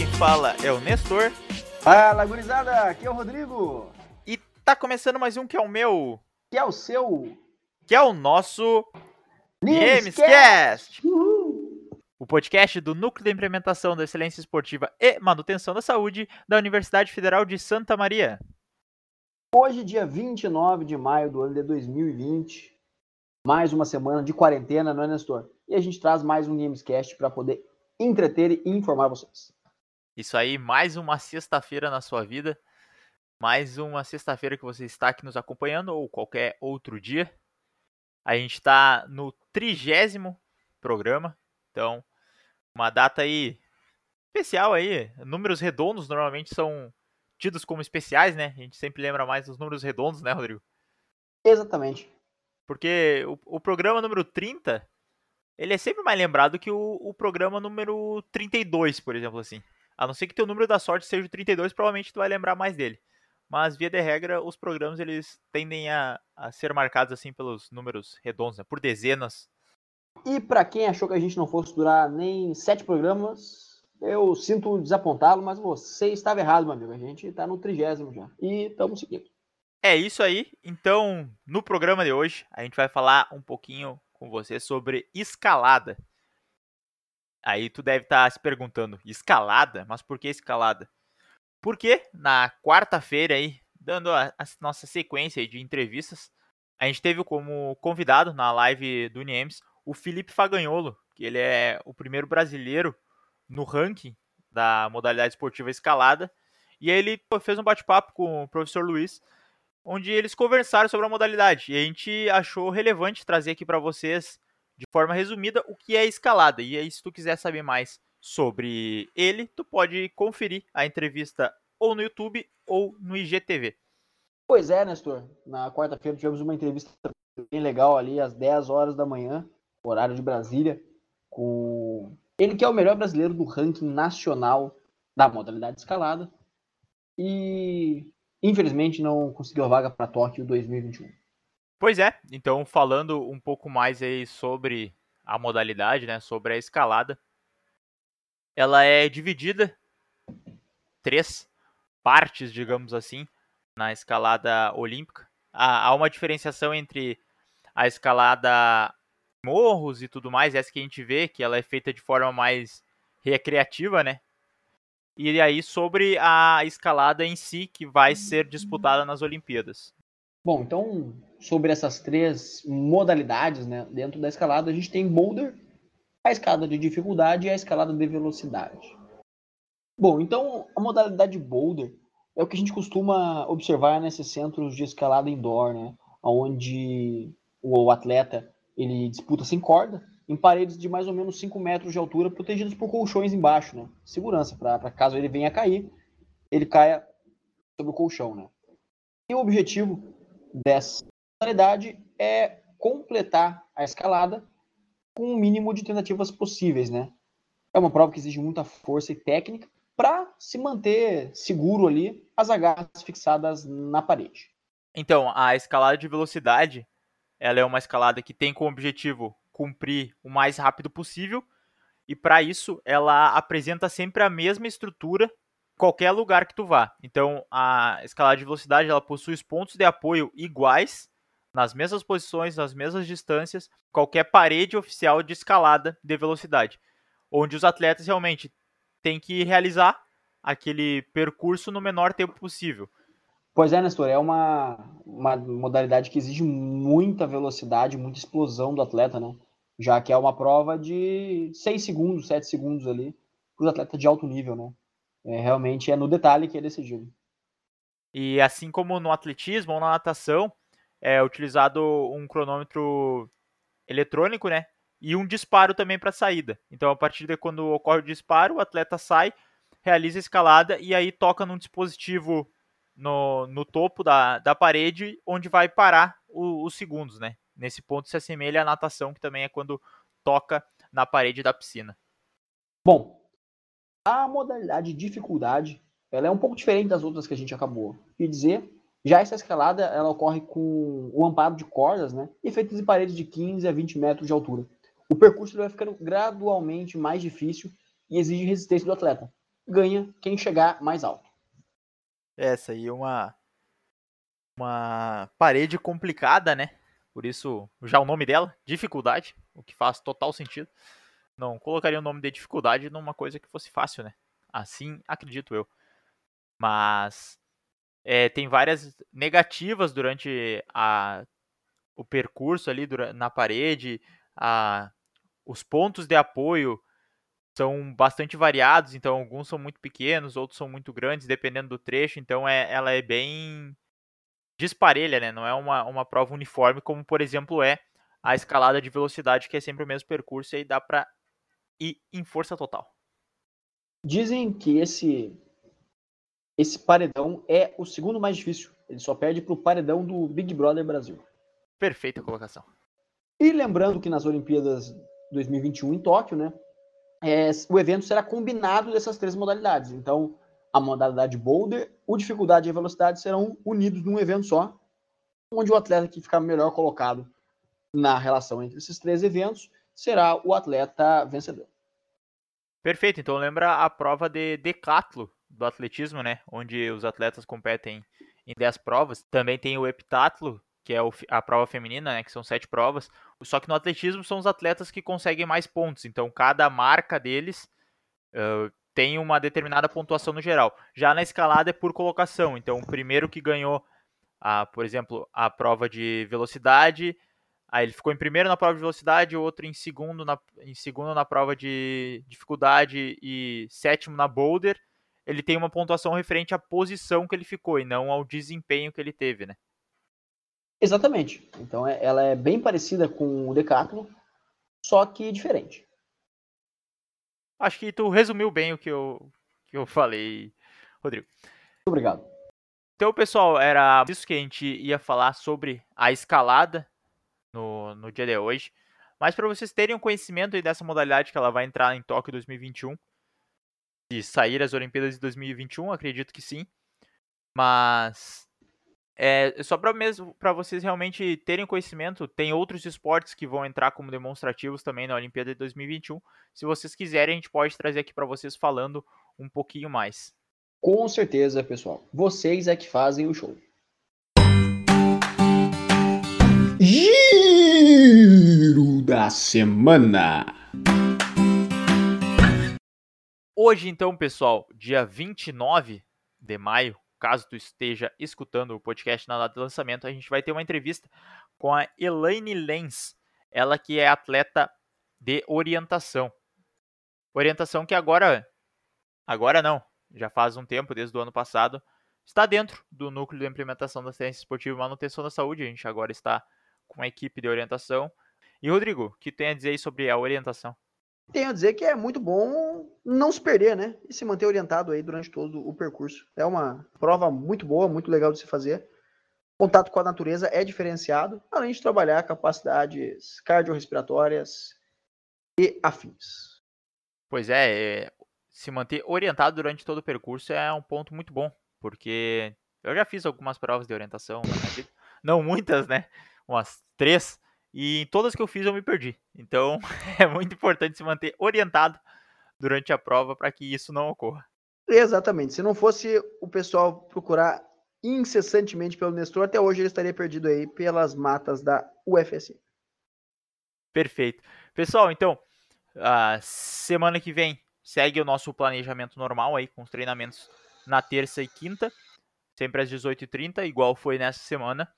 quem fala é o Nestor. Fala, gurizada, aqui é o Rodrigo. E tá começando mais um que é o meu, Que é o seu que é o nosso. Gamescast. O podcast do Núcleo de Implementação da Excelência Esportiva e Manutenção da Saúde da Universidade Federal de Santa Maria. Hoje, dia 29 de maio do ano de 2020. Mais uma semana de quarentena, não é, Nestor? E a gente traz mais um Gamescast para poder entreter e informar vocês. Isso aí, mais uma sexta-feira na sua vida. Mais uma sexta-feira que você está aqui nos acompanhando, ou qualquer outro dia. A gente está no trigésimo programa. Então, uma data aí especial aí. Números redondos normalmente são tidos como especiais, né? A gente sempre lembra mais dos números redondos, né, Rodrigo? Exatamente. Porque o, o programa número 30, ele é sempre mais lembrado que o, o programa número 32, por exemplo, assim. A não ser que teu número da sorte seja o 32, provavelmente tu vai lembrar mais dele. Mas, via de regra, os programas, eles tendem a, a ser marcados, assim, pelos números redondos, né? Por dezenas. E para quem achou que a gente não fosse durar nem sete programas, eu sinto desapontá-lo, mas você estava errado, meu amigo. A gente está no trigésimo já. E estamos seguindo. É isso aí. Então, no programa de hoje, a gente vai falar um pouquinho com você sobre escalada. Aí tu deve estar se perguntando, escalada? Mas por que escalada? Porque na quarta-feira aí, dando a, a nossa sequência de entrevistas, a gente teve como convidado na live do Niemes o Felipe Faganholo, que ele é o primeiro brasileiro no ranking da modalidade esportiva escalada. E aí ele fez um bate-papo com o professor Luiz, onde eles conversaram sobre a modalidade. E a gente achou relevante trazer aqui para vocês, de forma resumida, o que é escalada. E aí, se tu quiser saber mais sobre ele, tu pode conferir a entrevista ou no YouTube ou no IGTV. Pois é, Nestor. Na quarta-feira tivemos uma entrevista bem legal ali, às 10 horas da manhã, horário de Brasília, com ele que é o melhor brasileiro do ranking nacional da modalidade escalada. E infelizmente não conseguiu a vaga para Tóquio 2021. Pois é, então falando um pouco mais aí sobre a modalidade, né, sobre a escalada, ela é dividida três partes, digamos assim, na escalada olímpica. Há, há uma diferenciação entre a escalada morros e tudo mais, essa que a gente vê, que ela é feita de forma mais recreativa, né? E aí sobre a escalada em si, que vai ser disputada nas Olimpíadas. Bom, então, sobre essas três modalidades, né, dentro da escalada, a gente tem boulder, a escalada de dificuldade e a escalada de velocidade. Bom, então, a modalidade boulder é o que a gente costuma observar nesses centros de escalada indoor, né, onde o atleta ele disputa sem corda, em paredes de mais ou menos 5 metros de altura, protegidas por colchões embaixo, né? Segurança, para caso ele venha a cair, ele caia sobre o colchão, né? E o objetivo dessa modalidade é completar a escalada com o mínimo de tentativas possíveis, né? É uma prova que exige muita força e técnica para se manter seguro ali as agarras fixadas na parede. Então, a escalada de velocidade, ela é uma escalada que tem como objetivo cumprir o mais rápido possível. E para isso, ela apresenta sempre a mesma estrutura qualquer lugar que tu vá. Então, a escalada de velocidade ela possui os pontos de apoio iguais nas mesmas posições, nas mesmas distâncias, qualquer parede oficial de escalada de velocidade, onde os atletas realmente têm que realizar aquele percurso no menor tempo possível. Pois é, Nestor, é uma, uma modalidade que exige muita velocidade, muita explosão do atleta, né? Já que é uma prova de 6 segundos, 7 segundos ali, para os atletas de alto nível, né? É, realmente é no detalhe que é decidido. E assim como no atletismo ou na natação, é utilizado um cronômetro eletrônico, né? E um disparo também para saída. Então, a partir de quando ocorre o disparo, o atleta sai, realiza a escalada e aí toca num dispositivo no, no topo da, da parede, onde vai parar o, os segundos, né? Nesse ponto se assemelha à natação, que também é quando toca na parede da piscina. Bom, a modalidade dificuldade, ela é um pouco diferente das outras que a gente acabou de dizer. Já essa escalada, ela ocorre com o amparo de cordas, né? E feitas em paredes de 15 a 20 metros de altura. O percurso vai ficando gradualmente mais difícil e exige resistência do atleta. ganha quem chegar mais alto. Essa aí é uma uma parede complicada, né? Por isso, já o nome dela, dificuldade, o que faz total sentido. Não colocaria o nome de dificuldade numa coisa que fosse fácil, né? Assim, acredito eu. Mas é, tem várias negativas durante a, o percurso ali na parede. A, os pontos de apoio são bastante variados, então alguns são muito pequenos, outros são muito grandes, dependendo do trecho. Então é, ela é bem disparelha, né? Não é uma, uma prova uniforme, como por exemplo é a escalada de velocidade, que é sempre o mesmo percurso, e aí dá para ir em força total. Dizem que esse esse paredão é o segundo mais difícil. Ele só perde para o paredão do Big Brother Brasil. Perfeita colocação. E lembrando que nas Olimpíadas 2021 em Tóquio, né, é, o evento será combinado dessas três modalidades. Então, a modalidade boulder, o dificuldade e a velocidade serão unidos num evento só, onde o atleta que ficar melhor colocado na relação entre esses três eventos será o atleta vencedor. Perfeito, então lembra a prova de decatlo do atletismo, né, onde os atletas competem em 10 provas. Também tem o heptatlo, que é a prova feminina, né, que são sete provas. Só que no atletismo são os atletas que conseguem mais pontos. Então cada marca deles uh, tem uma determinada pontuação no geral. Já na escalada é por colocação. Então o primeiro que ganhou, a, por exemplo, a prova de velocidade Aí ele ficou em primeiro na prova de velocidade, outro em segundo na, em segundo na prova de dificuldade e sétimo na boulder. Ele tem uma pontuação referente à posição que ele ficou e não ao desempenho que ele teve, né? Exatamente. Então é, ela é bem parecida com o Decathlon, só que diferente. Acho que tu resumiu bem o que eu, que eu falei, Rodrigo. Muito obrigado. Então, pessoal, era isso que a gente ia falar sobre a escalada no, no dia de hoje. Mas para vocês terem um conhecimento dessa modalidade que ela vai entrar em Tóquio 2021, se sair as Olimpíadas de 2021, acredito que sim. Mas é só para mesmo para vocês realmente terem conhecimento, tem outros esportes que vão entrar como demonstrativos também na Olimpíada de 2021. Se vocês quiserem, a gente pode trazer aqui para vocês falando um pouquinho mais. Com certeza, pessoal. Vocês é que fazem o show. Giro da semana. Hoje, então, pessoal, dia 29 de maio, caso tu esteja escutando o podcast na data de lançamento, a gente vai ter uma entrevista com a Elaine Lenz, ela que é atleta de orientação. Orientação que agora, agora não, já faz um tempo, desde o ano passado, está dentro do núcleo de implementação da ciência esportiva e manutenção da saúde. A gente agora está com a equipe de orientação. E Rodrigo, o que tem a dizer aí sobre a orientação? Tenho a dizer que é muito bom não se perder, né? E se manter orientado aí durante todo o percurso. É uma prova muito boa, muito legal de se fazer. Contato com a natureza é diferenciado, além de trabalhar capacidades cardiorrespiratórias e afins. Pois é, é, se manter orientado durante todo o percurso é um ponto muito bom, porque eu já fiz algumas provas de orientação, não muitas, né? umas três, e em todas que eu fiz eu me perdi. Então é muito importante se manter orientado durante a prova para que isso não ocorra. Exatamente. Se não fosse o pessoal procurar incessantemente pelo Nestor, até hoje ele estaria perdido aí pelas matas da UFSM. Perfeito. Pessoal, então, a semana que vem segue o nosso planejamento normal aí, com os treinamentos na terça e quinta, sempre às 18h30, igual foi nessa semana.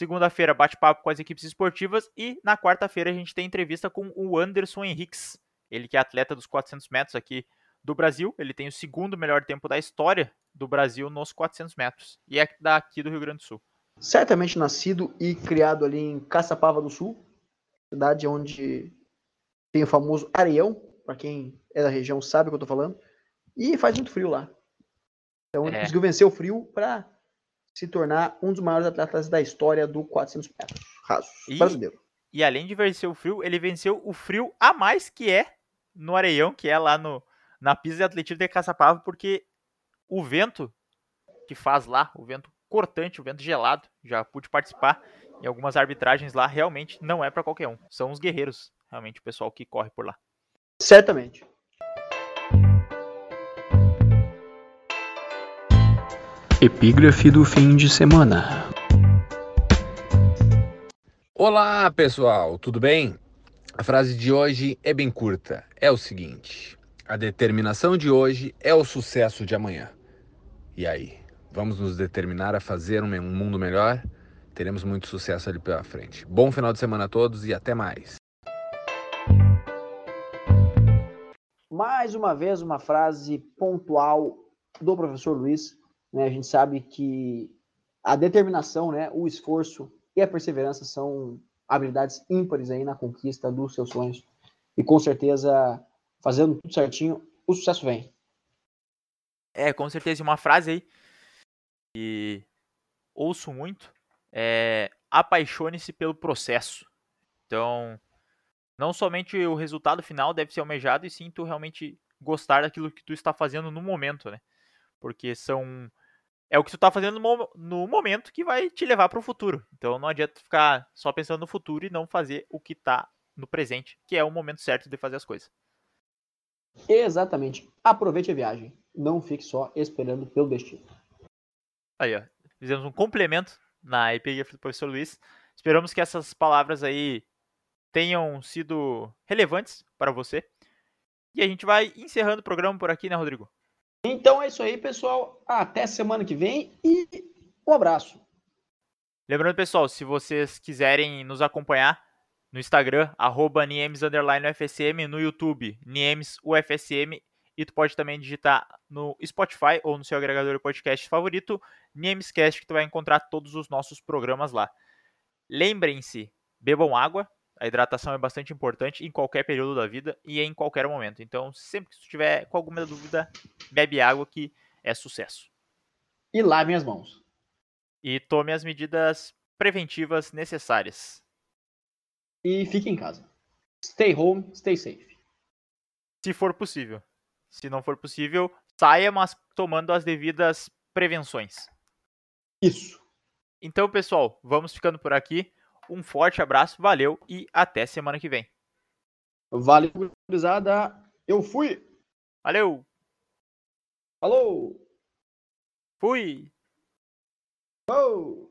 Segunda-feira, bate-papo com as equipes esportivas. E na quarta-feira, a gente tem entrevista com o Anderson Henriques. Ele que é atleta dos 400 metros aqui do Brasil. Ele tem o segundo melhor tempo da história do Brasil nos 400 metros. E é daqui do Rio Grande do Sul. Certamente nascido e criado ali em Caçapava do Sul, cidade onde tem o famoso Areião, para quem é da região sabe o que eu tô falando. E faz muito frio lá. Então ele é. conseguiu vencer o frio para se tornar um dos maiores atletas da história do 400 metros rasos e, brasileiro. E além de vencer o frio, ele venceu o frio a mais que é no Areião, que é lá no, na pista de atletismo de Caçapava, porque o vento que faz lá, o vento cortante, o vento gelado, já pude participar em algumas arbitragens lá, realmente não é para qualquer um. São os guerreiros, realmente, o pessoal que corre por lá. Certamente. Epígrafe do fim de semana. Olá, pessoal, tudo bem? A frase de hoje é bem curta. É o seguinte: a determinação de hoje é o sucesso de amanhã. E aí, vamos nos determinar a fazer um mundo melhor? Teremos muito sucesso ali pela frente. Bom final de semana a todos e até mais. Mais uma vez, uma frase pontual do professor Luiz. Né? A gente sabe que a determinação, né, o esforço e a perseverança são habilidades ímpares aí na conquista dos seus sonhos. E com certeza, fazendo tudo certinho, o sucesso vem. É, com certeza. Uma frase aí que ouço muito é apaixone-se pelo processo. Então, não somente o resultado final deve ser almejado, e sim tu realmente gostar daquilo que tu está fazendo no momento, né? Porque são é o que tu está fazendo no, momento que vai te levar para o futuro. Então não adianta ficar só pensando no futuro e não fazer o que está no presente, que é o momento certo de fazer as coisas. Exatamente. Aproveite a viagem. Não fique só esperando pelo destino. Aí, ó. Fizemos um complemento na epígrafe do professor Luiz. Esperamos que essas palavras aí tenham sido relevantes para você. E a gente vai encerrando o programa por aqui, né, Rodrigo? Então é isso aí, pessoal. Até semana que vem e um abraço. Lembrando, pessoal, se vocês quiserem nos acompanhar no Instagram, arroba NiemesUFSM, no YouTube, NiemesUFSM, e tu pode também digitar no Spotify ou no seu agregador de podcast favorito, Niemescast, que tu vai encontrar todos os nossos programas lá. Lembrem-se, bebam água, a hidratação é bastante importante em qualquer período da vida e em qualquer momento. Então, sempre que tu estiver com alguma dúvida, bebe água que é sucesso. E lave as mãos. E tome as medidas preventivas necessárias. E fique em casa. Stay home, stay safe. Se for possível. Se não for possível, saia, mas tomando as devidas prevenções. Isso. Então, pessoal, vamos ficando por aqui. Um forte abraço, valeu e até semana que vem. Valeu, gurizada. Eu fui. Valeu. Falou. Fui. Oh.